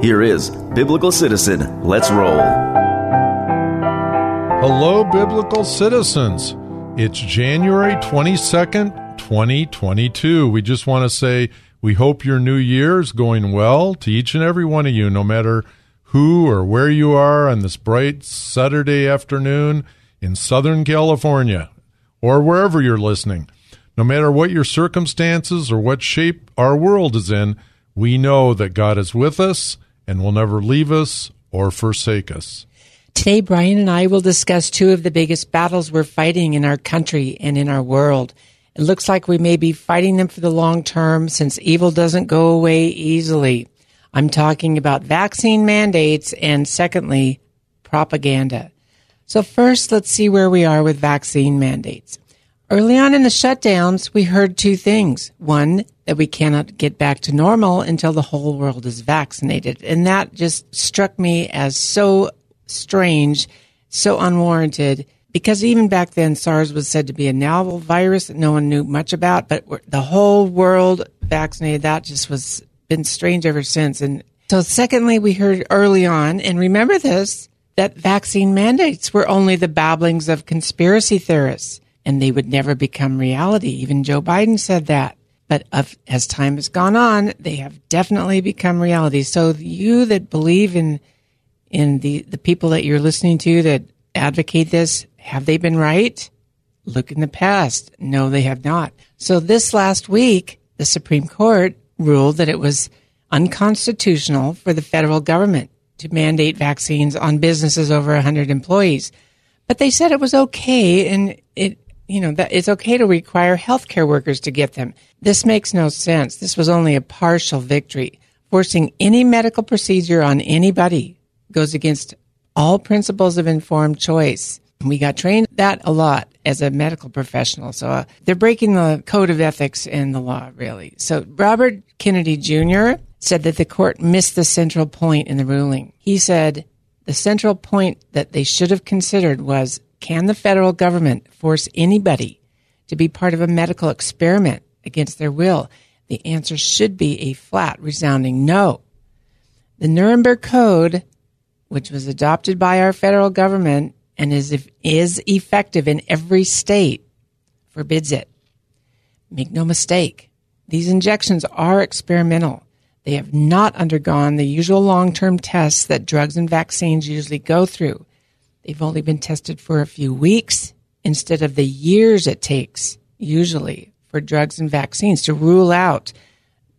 Here is Biblical Citizen. Let's roll. Hello, Biblical Citizens. It's January 22nd, 2022. We just want to say we hope your new year is going well to each and every one of you, no matter who or where you are on this bright Saturday afternoon in Southern California or wherever you're listening. No matter what your circumstances or what shape our world is in, we know that God is with us and will never leave us or forsake us. Today, Brian and I will discuss two of the biggest battles we're fighting in our country and in our world. It looks like we may be fighting them for the long term since evil doesn't go away easily. I'm talking about vaccine mandates and secondly, propaganda. So first, let's see where we are with vaccine mandates. Early on in the shutdowns, we heard two things. One, that we cannot get back to normal until the whole world is vaccinated. And that just struck me as so strange, so unwarranted, because even back then, SARS was said to be a novel virus that no one knew much about, but the whole world vaccinated, that just was been strange ever since. And so secondly, we heard early on, and remember this, that vaccine mandates were only the babblings of conspiracy theorists and they would never become reality. Even Joe Biden said that. But as time has gone on, they have definitely become reality. So you that believe in in the, the people that you're listening to that advocate this, have they been right? Look in the past. No, they have not. So this last week, the Supreme Court ruled that it was unconstitutional for the federal government to mandate vaccines on businesses over 100 employees. But they said it was okay and it you know, that it's okay to require healthcare workers to get them. This makes no sense. This was only a partial victory. Forcing any medical procedure on anybody goes against all principles of informed choice. We got trained that a lot as a medical professional. So uh, they're breaking the code of ethics and the law, really. So Robert Kennedy Jr. said that the court missed the central point in the ruling. He said the central point that they should have considered was can the federal government force anybody to be part of a medical experiment against their will? The answer should be a flat, resounding no. The Nuremberg Code, which was adopted by our federal government and is, is effective in every state, forbids it. Make no mistake, these injections are experimental. They have not undergone the usual long term tests that drugs and vaccines usually go through. They've only been tested for a few weeks instead of the years it takes, usually, for drugs and vaccines to rule out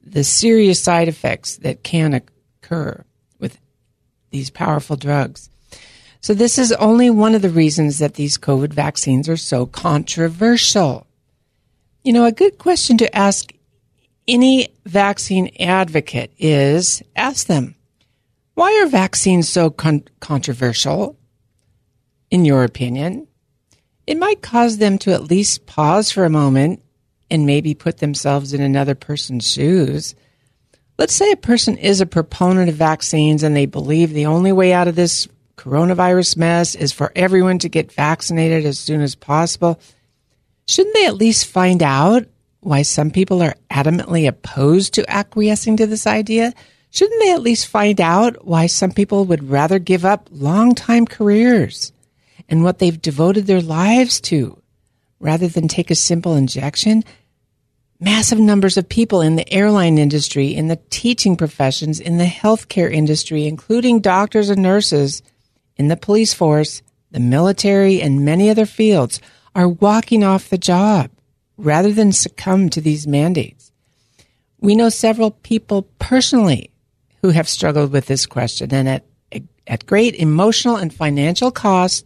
the serious side effects that can occur with these powerful drugs. So, this is only one of the reasons that these COVID vaccines are so controversial. You know, a good question to ask any vaccine advocate is ask them, why are vaccines so con- controversial? In your opinion, it might cause them to at least pause for a moment and maybe put themselves in another person's shoes. Let's say a person is a proponent of vaccines and they believe the only way out of this coronavirus mess is for everyone to get vaccinated as soon as possible. Shouldn't they at least find out why some people are adamantly opposed to acquiescing to this idea? Shouldn't they at least find out why some people would rather give up long time careers? And what they've devoted their lives to rather than take a simple injection, massive numbers of people in the airline industry, in the teaching professions, in the healthcare industry, including doctors and nurses, in the police force, the military, and many other fields, are walking off the job rather than succumb to these mandates. We know several people personally who have struggled with this question, and at, at great emotional and financial cost,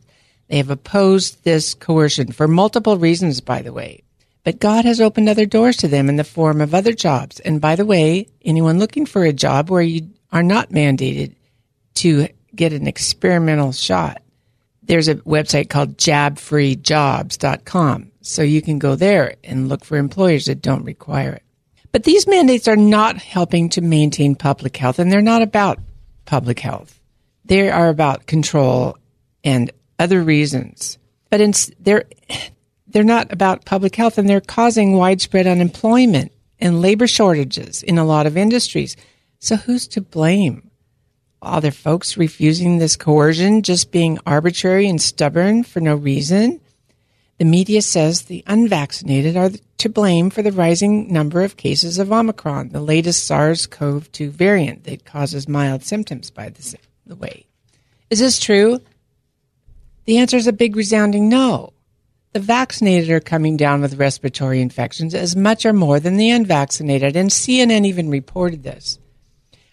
they have opposed this coercion for multiple reasons, by the way. But God has opened other doors to them in the form of other jobs. And by the way, anyone looking for a job where you are not mandated to get an experimental shot, there's a website called jabfreejobs.com. So you can go there and look for employers that don't require it. But these mandates are not helping to maintain public health, and they're not about public health. They are about control and other reasons. But in, they're, they're not about public health and they're causing widespread unemployment and labor shortages in a lot of industries. So who's to blame? Other folks refusing this coercion, just being arbitrary and stubborn for no reason? The media says the unvaccinated are to blame for the rising number of cases of Omicron, the latest SARS CoV 2 variant that causes mild symptoms, by the way. Is this true? The answer is a big resounding no. The vaccinated are coming down with respiratory infections as much or more than the unvaccinated, and CNN even reported this.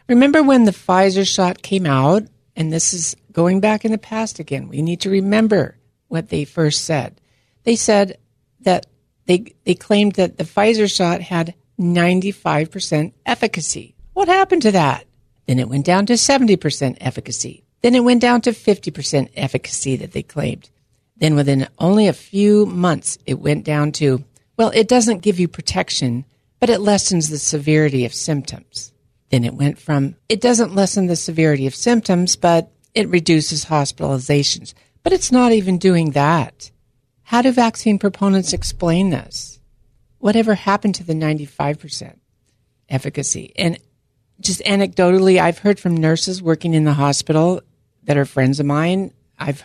Remember when the Pfizer shot came out? And this is going back in the past again. We need to remember what they first said. They said that they, they claimed that the Pfizer shot had 95% efficacy. What happened to that? Then it went down to 70% efficacy. Then it went down to 50% efficacy that they claimed. Then within only a few months, it went down to, well, it doesn't give you protection, but it lessens the severity of symptoms. Then it went from, it doesn't lessen the severity of symptoms, but it reduces hospitalizations. But it's not even doing that. How do vaccine proponents explain this? Whatever happened to the 95% efficacy? And just anecdotally, I've heard from nurses working in the hospital that are friends of mine. I've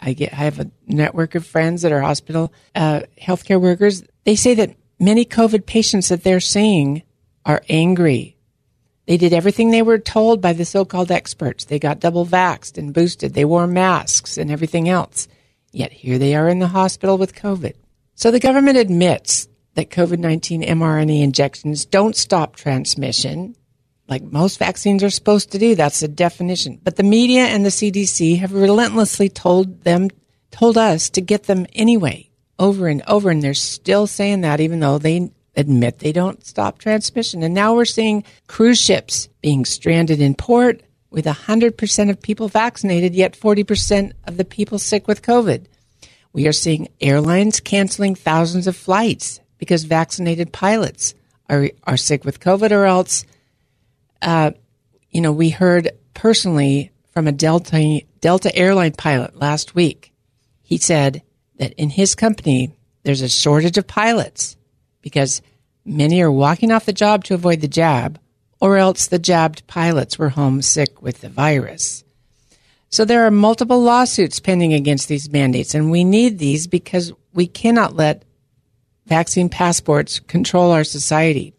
I get I have a network of friends that are hospital uh, healthcare workers. They say that many COVID patients that they're seeing are angry. They did everything they were told by the so-called experts. They got double vaxxed and boosted. They wore masks and everything else. Yet here they are in the hospital with COVID. So the government admits that COVID-19 mRNA injections don't stop transmission like most vaccines are supposed to do. That's the definition. But the media and the CDC have relentlessly told them, told us to get them anyway, over and over. And they're still saying that, even though they admit they don't stop transmission. And now we're seeing cruise ships being stranded in port with 100% of people vaccinated, yet 40% of the people sick with COVID. We are seeing airlines canceling thousands of flights because vaccinated pilots are, are sick with COVID or else uh, you know, we heard personally from a Delta Delta airline pilot last week. He said that in his company there's a shortage of pilots because many are walking off the job to avoid the jab, or else the jabbed pilots were homesick with the virus. So there are multiple lawsuits pending against these mandates, and we need these because we cannot let vaccine passports control our society.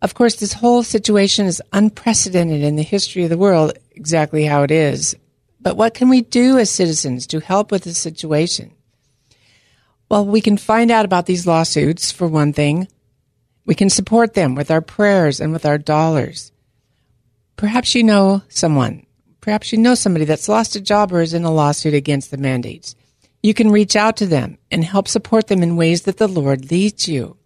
Of course, this whole situation is unprecedented in the history of the world, exactly how it is. But what can we do as citizens to help with the situation? Well, we can find out about these lawsuits, for one thing. We can support them with our prayers and with our dollars. Perhaps you know someone. Perhaps you know somebody that's lost a job or is in a lawsuit against the mandates. You can reach out to them and help support them in ways that the Lord leads you.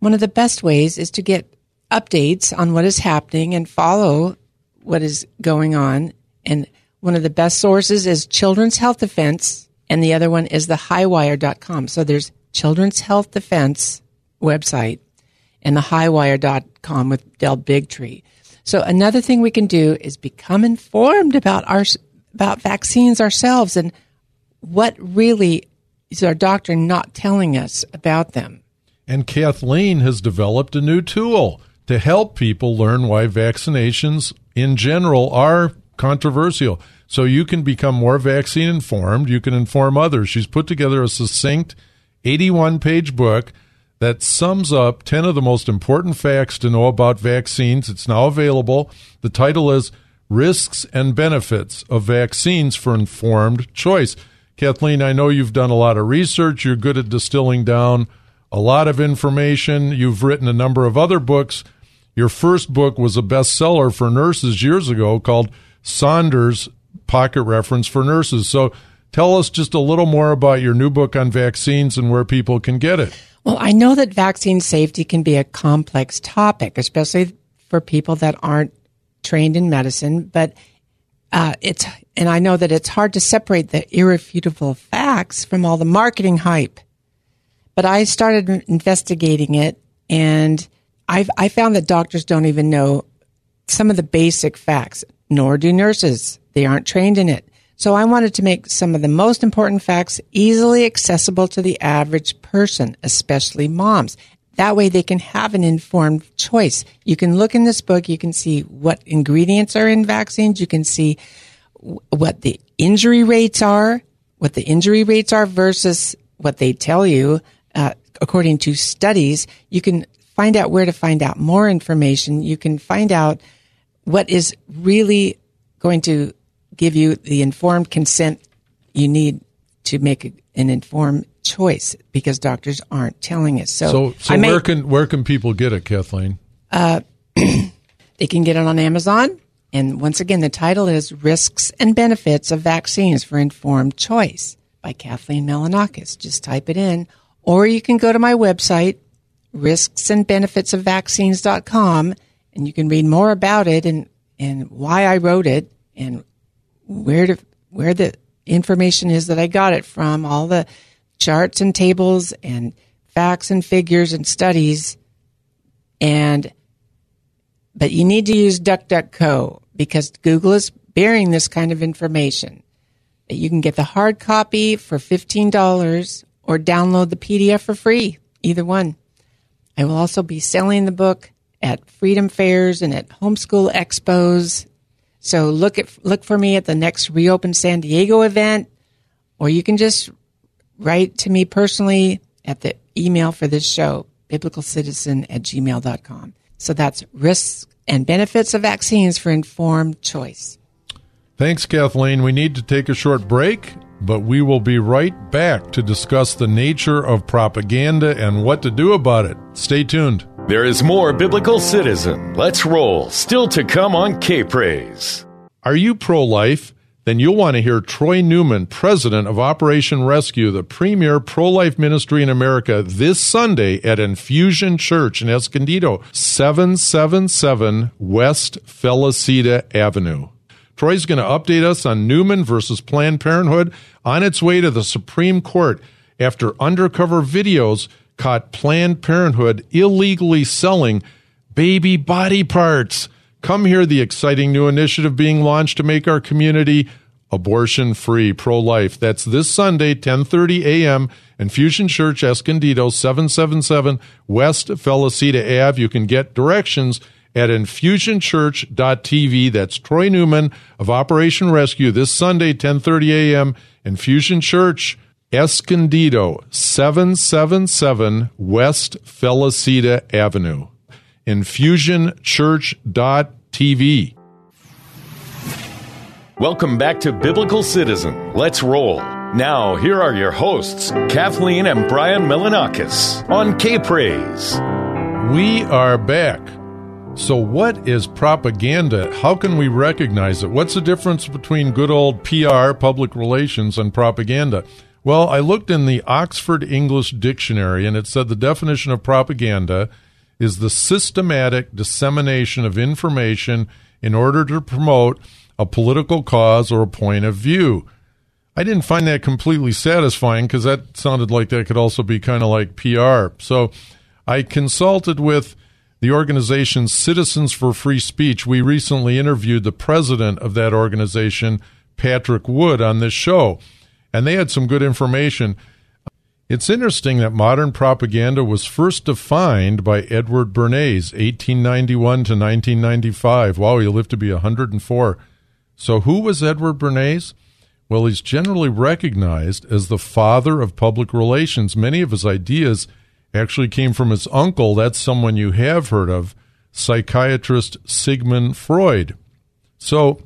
One of the best ways is to get updates on what is happening and follow what is going on. And one of the best sources is Children's Health Defense, and the other one is the highwire.com. So there's Children's Health Defense website and the highwire.com with Del Bigtree. So another thing we can do is become informed about our about vaccines ourselves and what really is our doctor not telling us about them. And Kathleen has developed a new tool to help people learn why vaccinations in general are controversial. So you can become more vaccine informed. You can inform others. She's put together a succinct 81 page book that sums up 10 of the most important facts to know about vaccines. It's now available. The title is Risks and Benefits of Vaccines for Informed Choice. Kathleen, I know you've done a lot of research. You're good at distilling down a lot of information. You've written a number of other books. Your first book was a bestseller for nurses years ago called Saunders Pocket Reference for Nurses. So tell us just a little more about your new book on vaccines and where people can get it. Well, I know that vaccine safety can be a complex topic, especially for people that aren't trained in medicine, but uh, it's and I know that it's hard to separate the irrefutable facts from all the marketing hype. But I started investigating it, and I've I found that doctors don't even know some of the basic facts, nor do nurses. They aren't trained in it. So I wanted to make some of the most important facts easily accessible to the average person, especially moms. That way they can have an informed choice. You can look in this book, you can see what ingredients are in vaccines, you can see what the injury rates are, what the injury rates are versus what they tell you, uh, according to studies. You can find out where to find out more information. You can find out what is really going to give you the informed consent you need to make an informed choice because doctors aren't telling us. So, so, so may, where can where can people get it, Kathleen? Uh, they can get it on Amazon. And once again, the title is Risks and Benefits of Vaccines for Informed Choice by Kathleen Melonakos. Just type it in. Or you can go to my website, risksandbenefitsofvaccines.com, and you can read more about it and, and why I wrote it and where to, where the information is that I got it from, all the charts and tables and facts and figures and studies. And, but you need to use DuckDuckGo because Google is bearing this kind of information. You can get the hard copy for $15 or download the PDF for free, either one. I will also be selling the book at freedom fairs and at homeschool expos. So look at look for me at the next Reopen San Diego event, or you can just write to me personally at the email for this show, biblicalcitizen at gmail.com. So that's risks and benefits of vaccines for informed choice. Thanks, Kathleen. We need to take a short break, but we will be right back to discuss the nature of propaganda and what to do about it. Stay tuned. There is more Biblical Citizen. Let's roll. Still to come on K Praise. Are you pro life? then you'll want to hear Troy Newman, president of Operation Rescue, the premier pro life ministry in America, this Sunday at Infusion Church in Escondido, 777 West Felicita Avenue. Troy's going to update us on Newman versus Planned Parenthood on its way to the Supreme Court after undercover videos caught Planned Parenthood illegally selling baby body parts. Come hear the exciting new initiative being launched to make our community abortion free, pro life. That's this Sunday, 10:30 a.m. Infusion Church, Escondido, 777 West Felicita Ave. You can get directions at infusionchurch.tv. That's Troy Newman of Operation Rescue this Sunday, 10:30 a.m. Infusion Church, Escondido, 777 West Felicita Avenue infusionchurch.tv. Welcome back to Biblical Citizen. Let's roll. Now, here are your hosts, Kathleen and Brian Melonakos on K Praise. We are back. So, what is propaganda? How can we recognize it? What's the difference between good old PR, public relations, and propaganda? Well, I looked in the Oxford English Dictionary and it said the definition of propaganda is the systematic dissemination of information in order to promote a political cause or a point of view. I didn't find that completely satisfying because that sounded like that could also be kind of like PR. So I consulted with the organization Citizens for Free Speech. We recently interviewed the president of that organization, Patrick Wood, on this show, and they had some good information. It's interesting that modern propaganda was first defined by Edward Bernays, 1891 to 1995. Wow, he lived to be 104. So, who was Edward Bernays? Well, he's generally recognized as the father of public relations. Many of his ideas actually came from his uncle. That's someone you have heard of, psychiatrist Sigmund Freud. So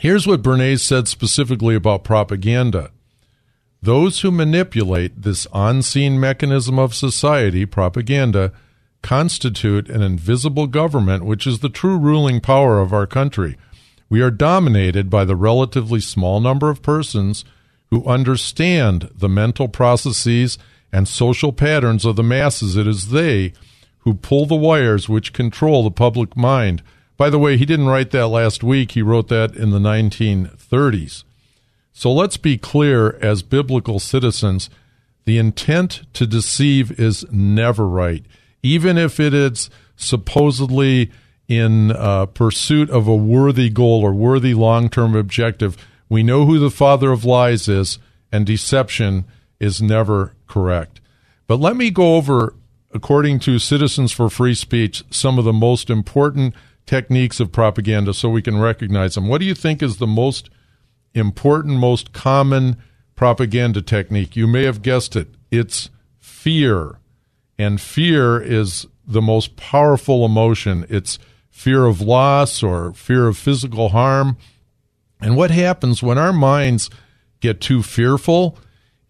here's what Bernays said specifically about propaganda. Those who manipulate this unseen mechanism of society, propaganda, constitute an invisible government, which is the true ruling power of our country. We are dominated by the relatively small number of persons who understand the mental processes and social patterns of the masses. It is they who pull the wires which control the public mind. By the way, he didn't write that last week, he wrote that in the 1930s. So let's be clear as biblical citizens the intent to deceive is never right, even if it is supposedly in uh, pursuit of a worthy goal or worthy long term objective. We know who the father of lies is, and deception is never correct. But let me go over, according to Citizens for Free Speech, some of the most important techniques of propaganda so we can recognize them. What do you think is the most important, most common propaganda technique? You may have guessed it. It's fear. And fear is the most powerful emotion. It's fear of loss or fear of physical harm. And what happens when our minds get too fearful?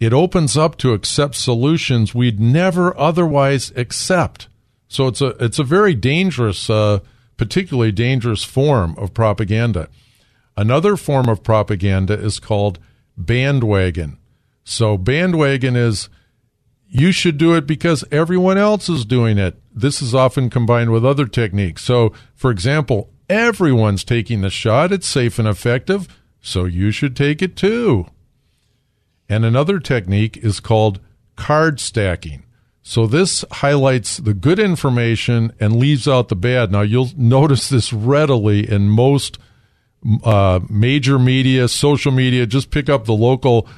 It opens up to accept solutions we'd never otherwise accept. So it's a it's a very dangerous, uh, particularly dangerous form of propaganda. Another form of propaganda is called bandwagon. So bandwagon is you should do it because everyone else is doing it. This is often combined with other techniques. So, for example, everyone's taking the shot, it's safe and effective, so you should take it too. And another technique is called card stacking. So this highlights the good information and leaves out the bad. Now you'll notice this readily in most uh, major media, social media. Just pick up the local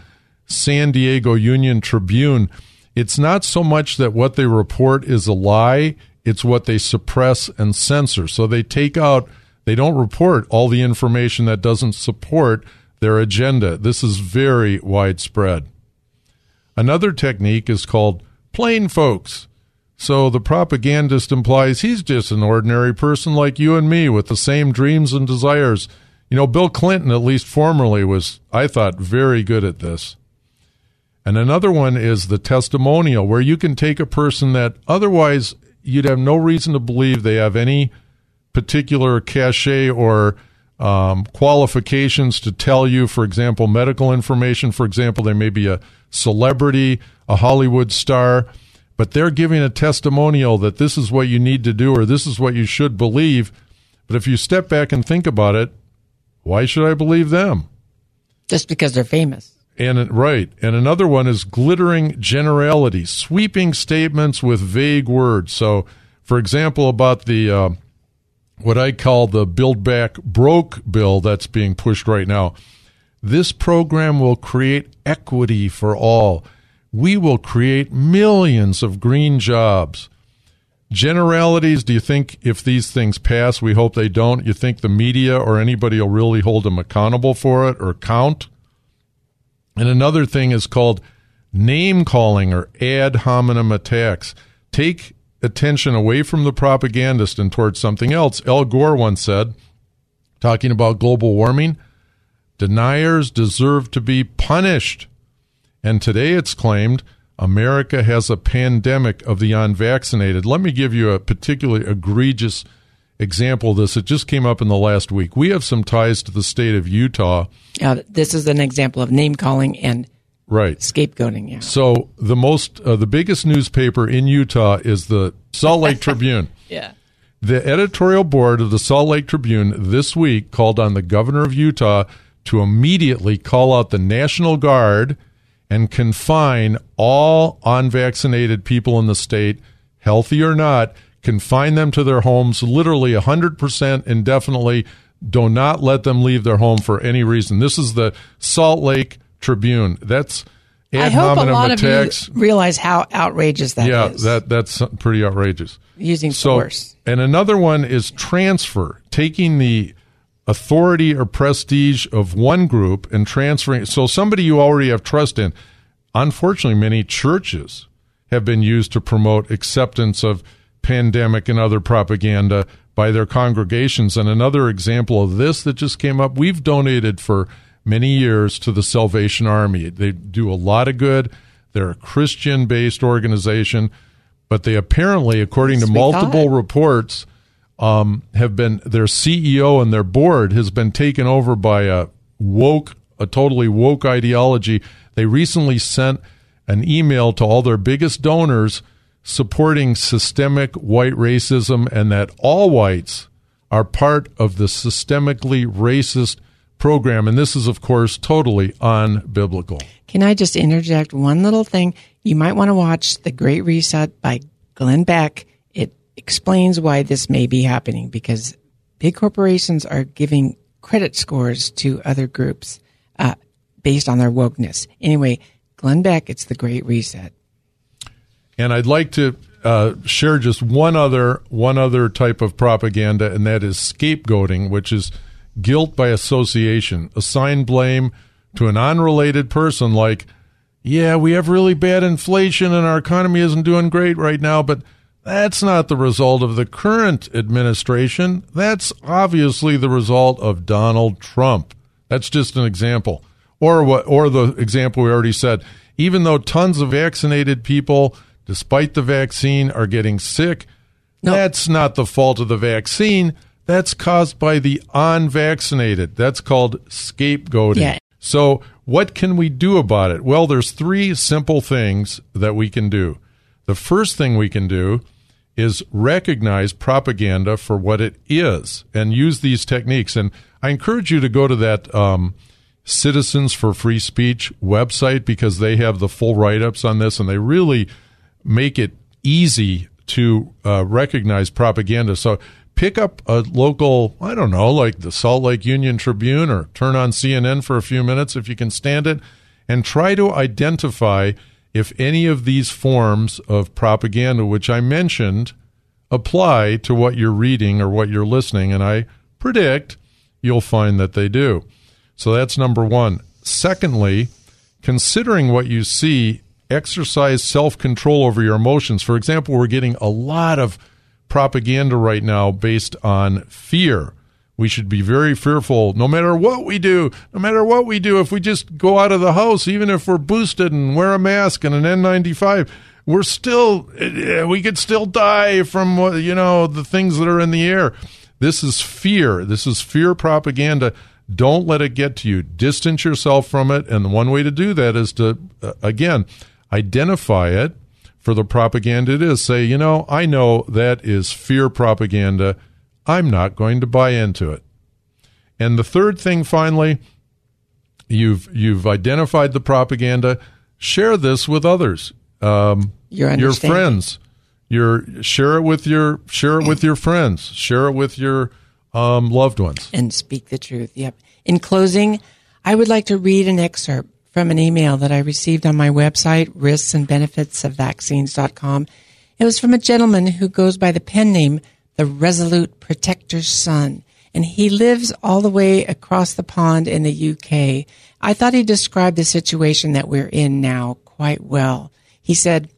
San Diego Union Tribune it's not so much that what they report is a lie, it's what they suppress and censor. So they take out, they don't report all the information that doesn't support their agenda. This is very widespread. Another technique is called plain folks. So the propagandist implies he's just an ordinary person like you and me with the same dreams and desires. You know, Bill Clinton, at least formerly, was, I thought, very good at this. And another one is the testimonial, where you can take a person that otherwise you'd have no reason to believe they have any particular cachet or um, qualifications to tell you, for example, medical information. For example, they may be a celebrity, a Hollywood star, but they're giving a testimonial that this is what you need to do or this is what you should believe. But if you step back and think about it, why should I believe them? Just because they're famous. And right, and another one is glittering generality, sweeping statements with vague words. So, for example, about the uh, what I call the Build Back Broke bill that's being pushed right now. This program will create equity for all. We will create millions of green jobs. Generalities, do you think if these things pass, we hope they don't, you think the media or anybody will really hold them accountable for it or count? And another thing is called name calling or ad hominem attacks. Take attention away from the propagandist and towards something else. Al Gore once said, talking about global warming, deniers deserve to be punished. And today it's claimed America has a pandemic of the unvaccinated. Let me give you a particularly egregious example of this. It just came up in the last week. We have some ties to the state of Utah. Uh, this is an example of name calling and right scapegoating. Yeah. So the most, uh, the biggest newspaper in Utah is the Salt Lake Tribune. yeah. The editorial board of the Salt Lake Tribune this week called on the governor of Utah to immediately call out the National Guard and confine all unvaccinated people in the state, healthy or not, confine them to their homes literally 100% indefinitely. Do not let them leave their home for any reason. This is the Salt Lake Tribune. That's I hope a lot attacks. of you realize how outrageous that yeah, is. that that's pretty outrageous. Using so, force. And another one is transfer, taking the authority or prestige of one group and transferring. So somebody you already have trust in. Unfortunately, many churches have been used to promote acceptance of pandemic and other propaganda by their congregations. And another example of this that just came up, we've donated for many years to the Salvation Army. They do a lot of good. They're a Christian based organization, but they apparently, according to multiple thought. reports, um, have been their CEO and their board has been taken over by a woke, a totally woke ideology. They recently sent an email to all their biggest donors supporting systemic white racism and that all whites are part of the systemically racist program. And this is, of course, totally unbiblical. Can I just interject one little thing? You might want to watch The Great Reset by Glenn Beck. It explains why this may be happening because big corporations are giving credit scores to other groups uh, based on their wokeness. Anyway, Glenn Beck, it's the Great Reset. And I'd like to uh, share just one other one other type of propaganda, and that is scapegoating, which is guilt by association. Assign blame to an unrelated person, like, "Yeah, we have really bad inflation, and our economy isn't doing great right now," but that's not the result of the current administration. That's obviously the result of Donald Trump. That's just an example or what or the example we already said even though tons of vaccinated people despite the vaccine are getting sick that's not the fault of the vaccine that's caused by the unvaccinated. That's called scapegoating. Yeah. so what can we do about it? Well there's three simple things that we can do. The first thing we can do is recognize propaganda for what it is and use these techniques. And i encourage you to go to that um, Citizens for Free Speech website because they have the full write ups on this and they really make it easy to uh, recognize propaganda. So pick up a local, I don't know, like the Salt Lake Union Tribune or turn on CNN for a few minutes if you can stand it and try to identify if any of these forms of propaganda, which I mentioned, apply to what you're reading or what you're listening. And I predict you'll find that they do. So that's number one. Secondly, considering what you see, exercise self control over your emotions. For example, we're getting a lot of propaganda right now based on fear. We should be very fearful no matter what we do, no matter what we do. If we just go out of the house, even if we're boosted and wear a mask and an N95, we're still, eh, we could still die from, you know, the things that are in the air. This is fear. This is fear propaganda. Don't let it get to you. Distance yourself from it. And the one way to do that is to, uh, again, identify it for the propaganda it is. Say, you know, I know that is fear propaganda. I'm not going to buy into it. And the third thing, finally, you've you've identified the propaganda. Share this with others, um, your, your friends. Your share it with your share it with your friends. Share it with your um, loved ones. And speak the truth. Yep. In closing, I would like to read an excerpt from an email that I received on my website, risks and benefits of vaccines.com. It was from a gentleman who goes by the pen name, the Resolute Protector's Son, and he lives all the way across the pond in the UK. I thought he described the situation that we're in now quite well. He said,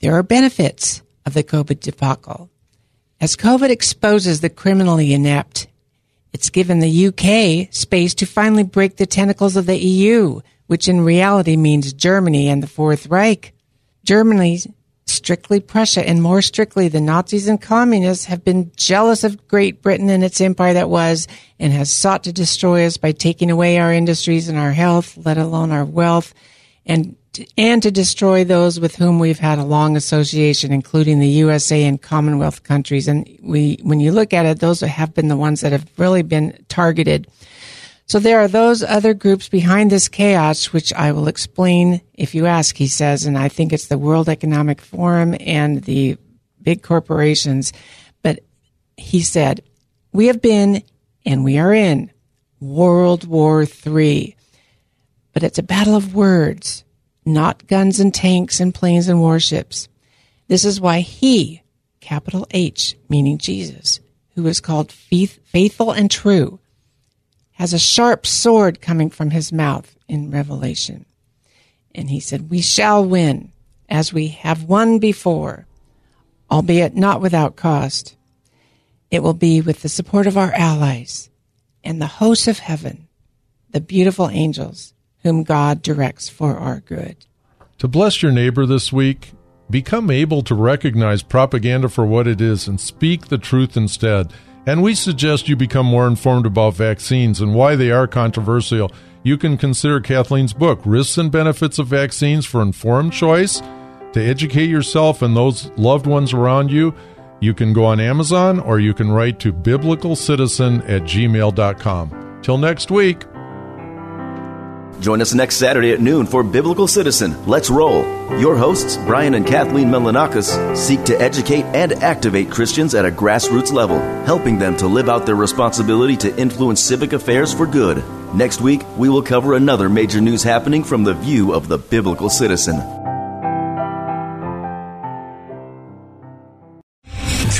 there are benefits of the COVID debacle. As COVID exposes the criminally inept, it's given the UK space to finally break the tentacles of the EU, which in reality means Germany and the Fourth Reich. Germany, strictly Prussia, and more strictly the Nazis and communists have been jealous of Great Britain and its empire that was, and has sought to destroy us by taking away our industries and our health, let alone our wealth, and and to destroy those with whom we've had a long association, including the USA and Commonwealth countries. And we, when you look at it, those have been the ones that have really been targeted. So there are those other groups behind this chaos, which I will explain if you ask, he says, and I think it's the World Economic Forum and the big corporations. But he said, we have been and we are in World War III. But it's a battle of words not guns and tanks and planes and warships. This is why he, capital H, meaning Jesus, who is called faithful and true, has a sharp sword coming from his mouth in Revelation. And he said, We shall win. as we have won before, albeit not without cost. It will be with the support of our allies and the hosts of heaven, the beautiful angels whom God directs for our good. To bless your neighbor this week, become able to recognize propaganda for what it is and speak the truth instead. And we suggest you become more informed about vaccines and why they are controversial. You can consider Kathleen's book, Risks and Benefits of Vaccines for Informed Choice. To educate yourself and those loved ones around you, you can go on Amazon or you can write to biblicalcitizen at gmail.com. Till next week. Join us next Saturday at noon for Biblical Citizen. Let's roll. Your hosts, Brian and Kathleen Melonakos, seek to educate and activate Christians at a grassroots level, helping them to live out their responsibility to influence civic affairs for good. Next week, we will cover another major news happening from the view of the biblical citizen.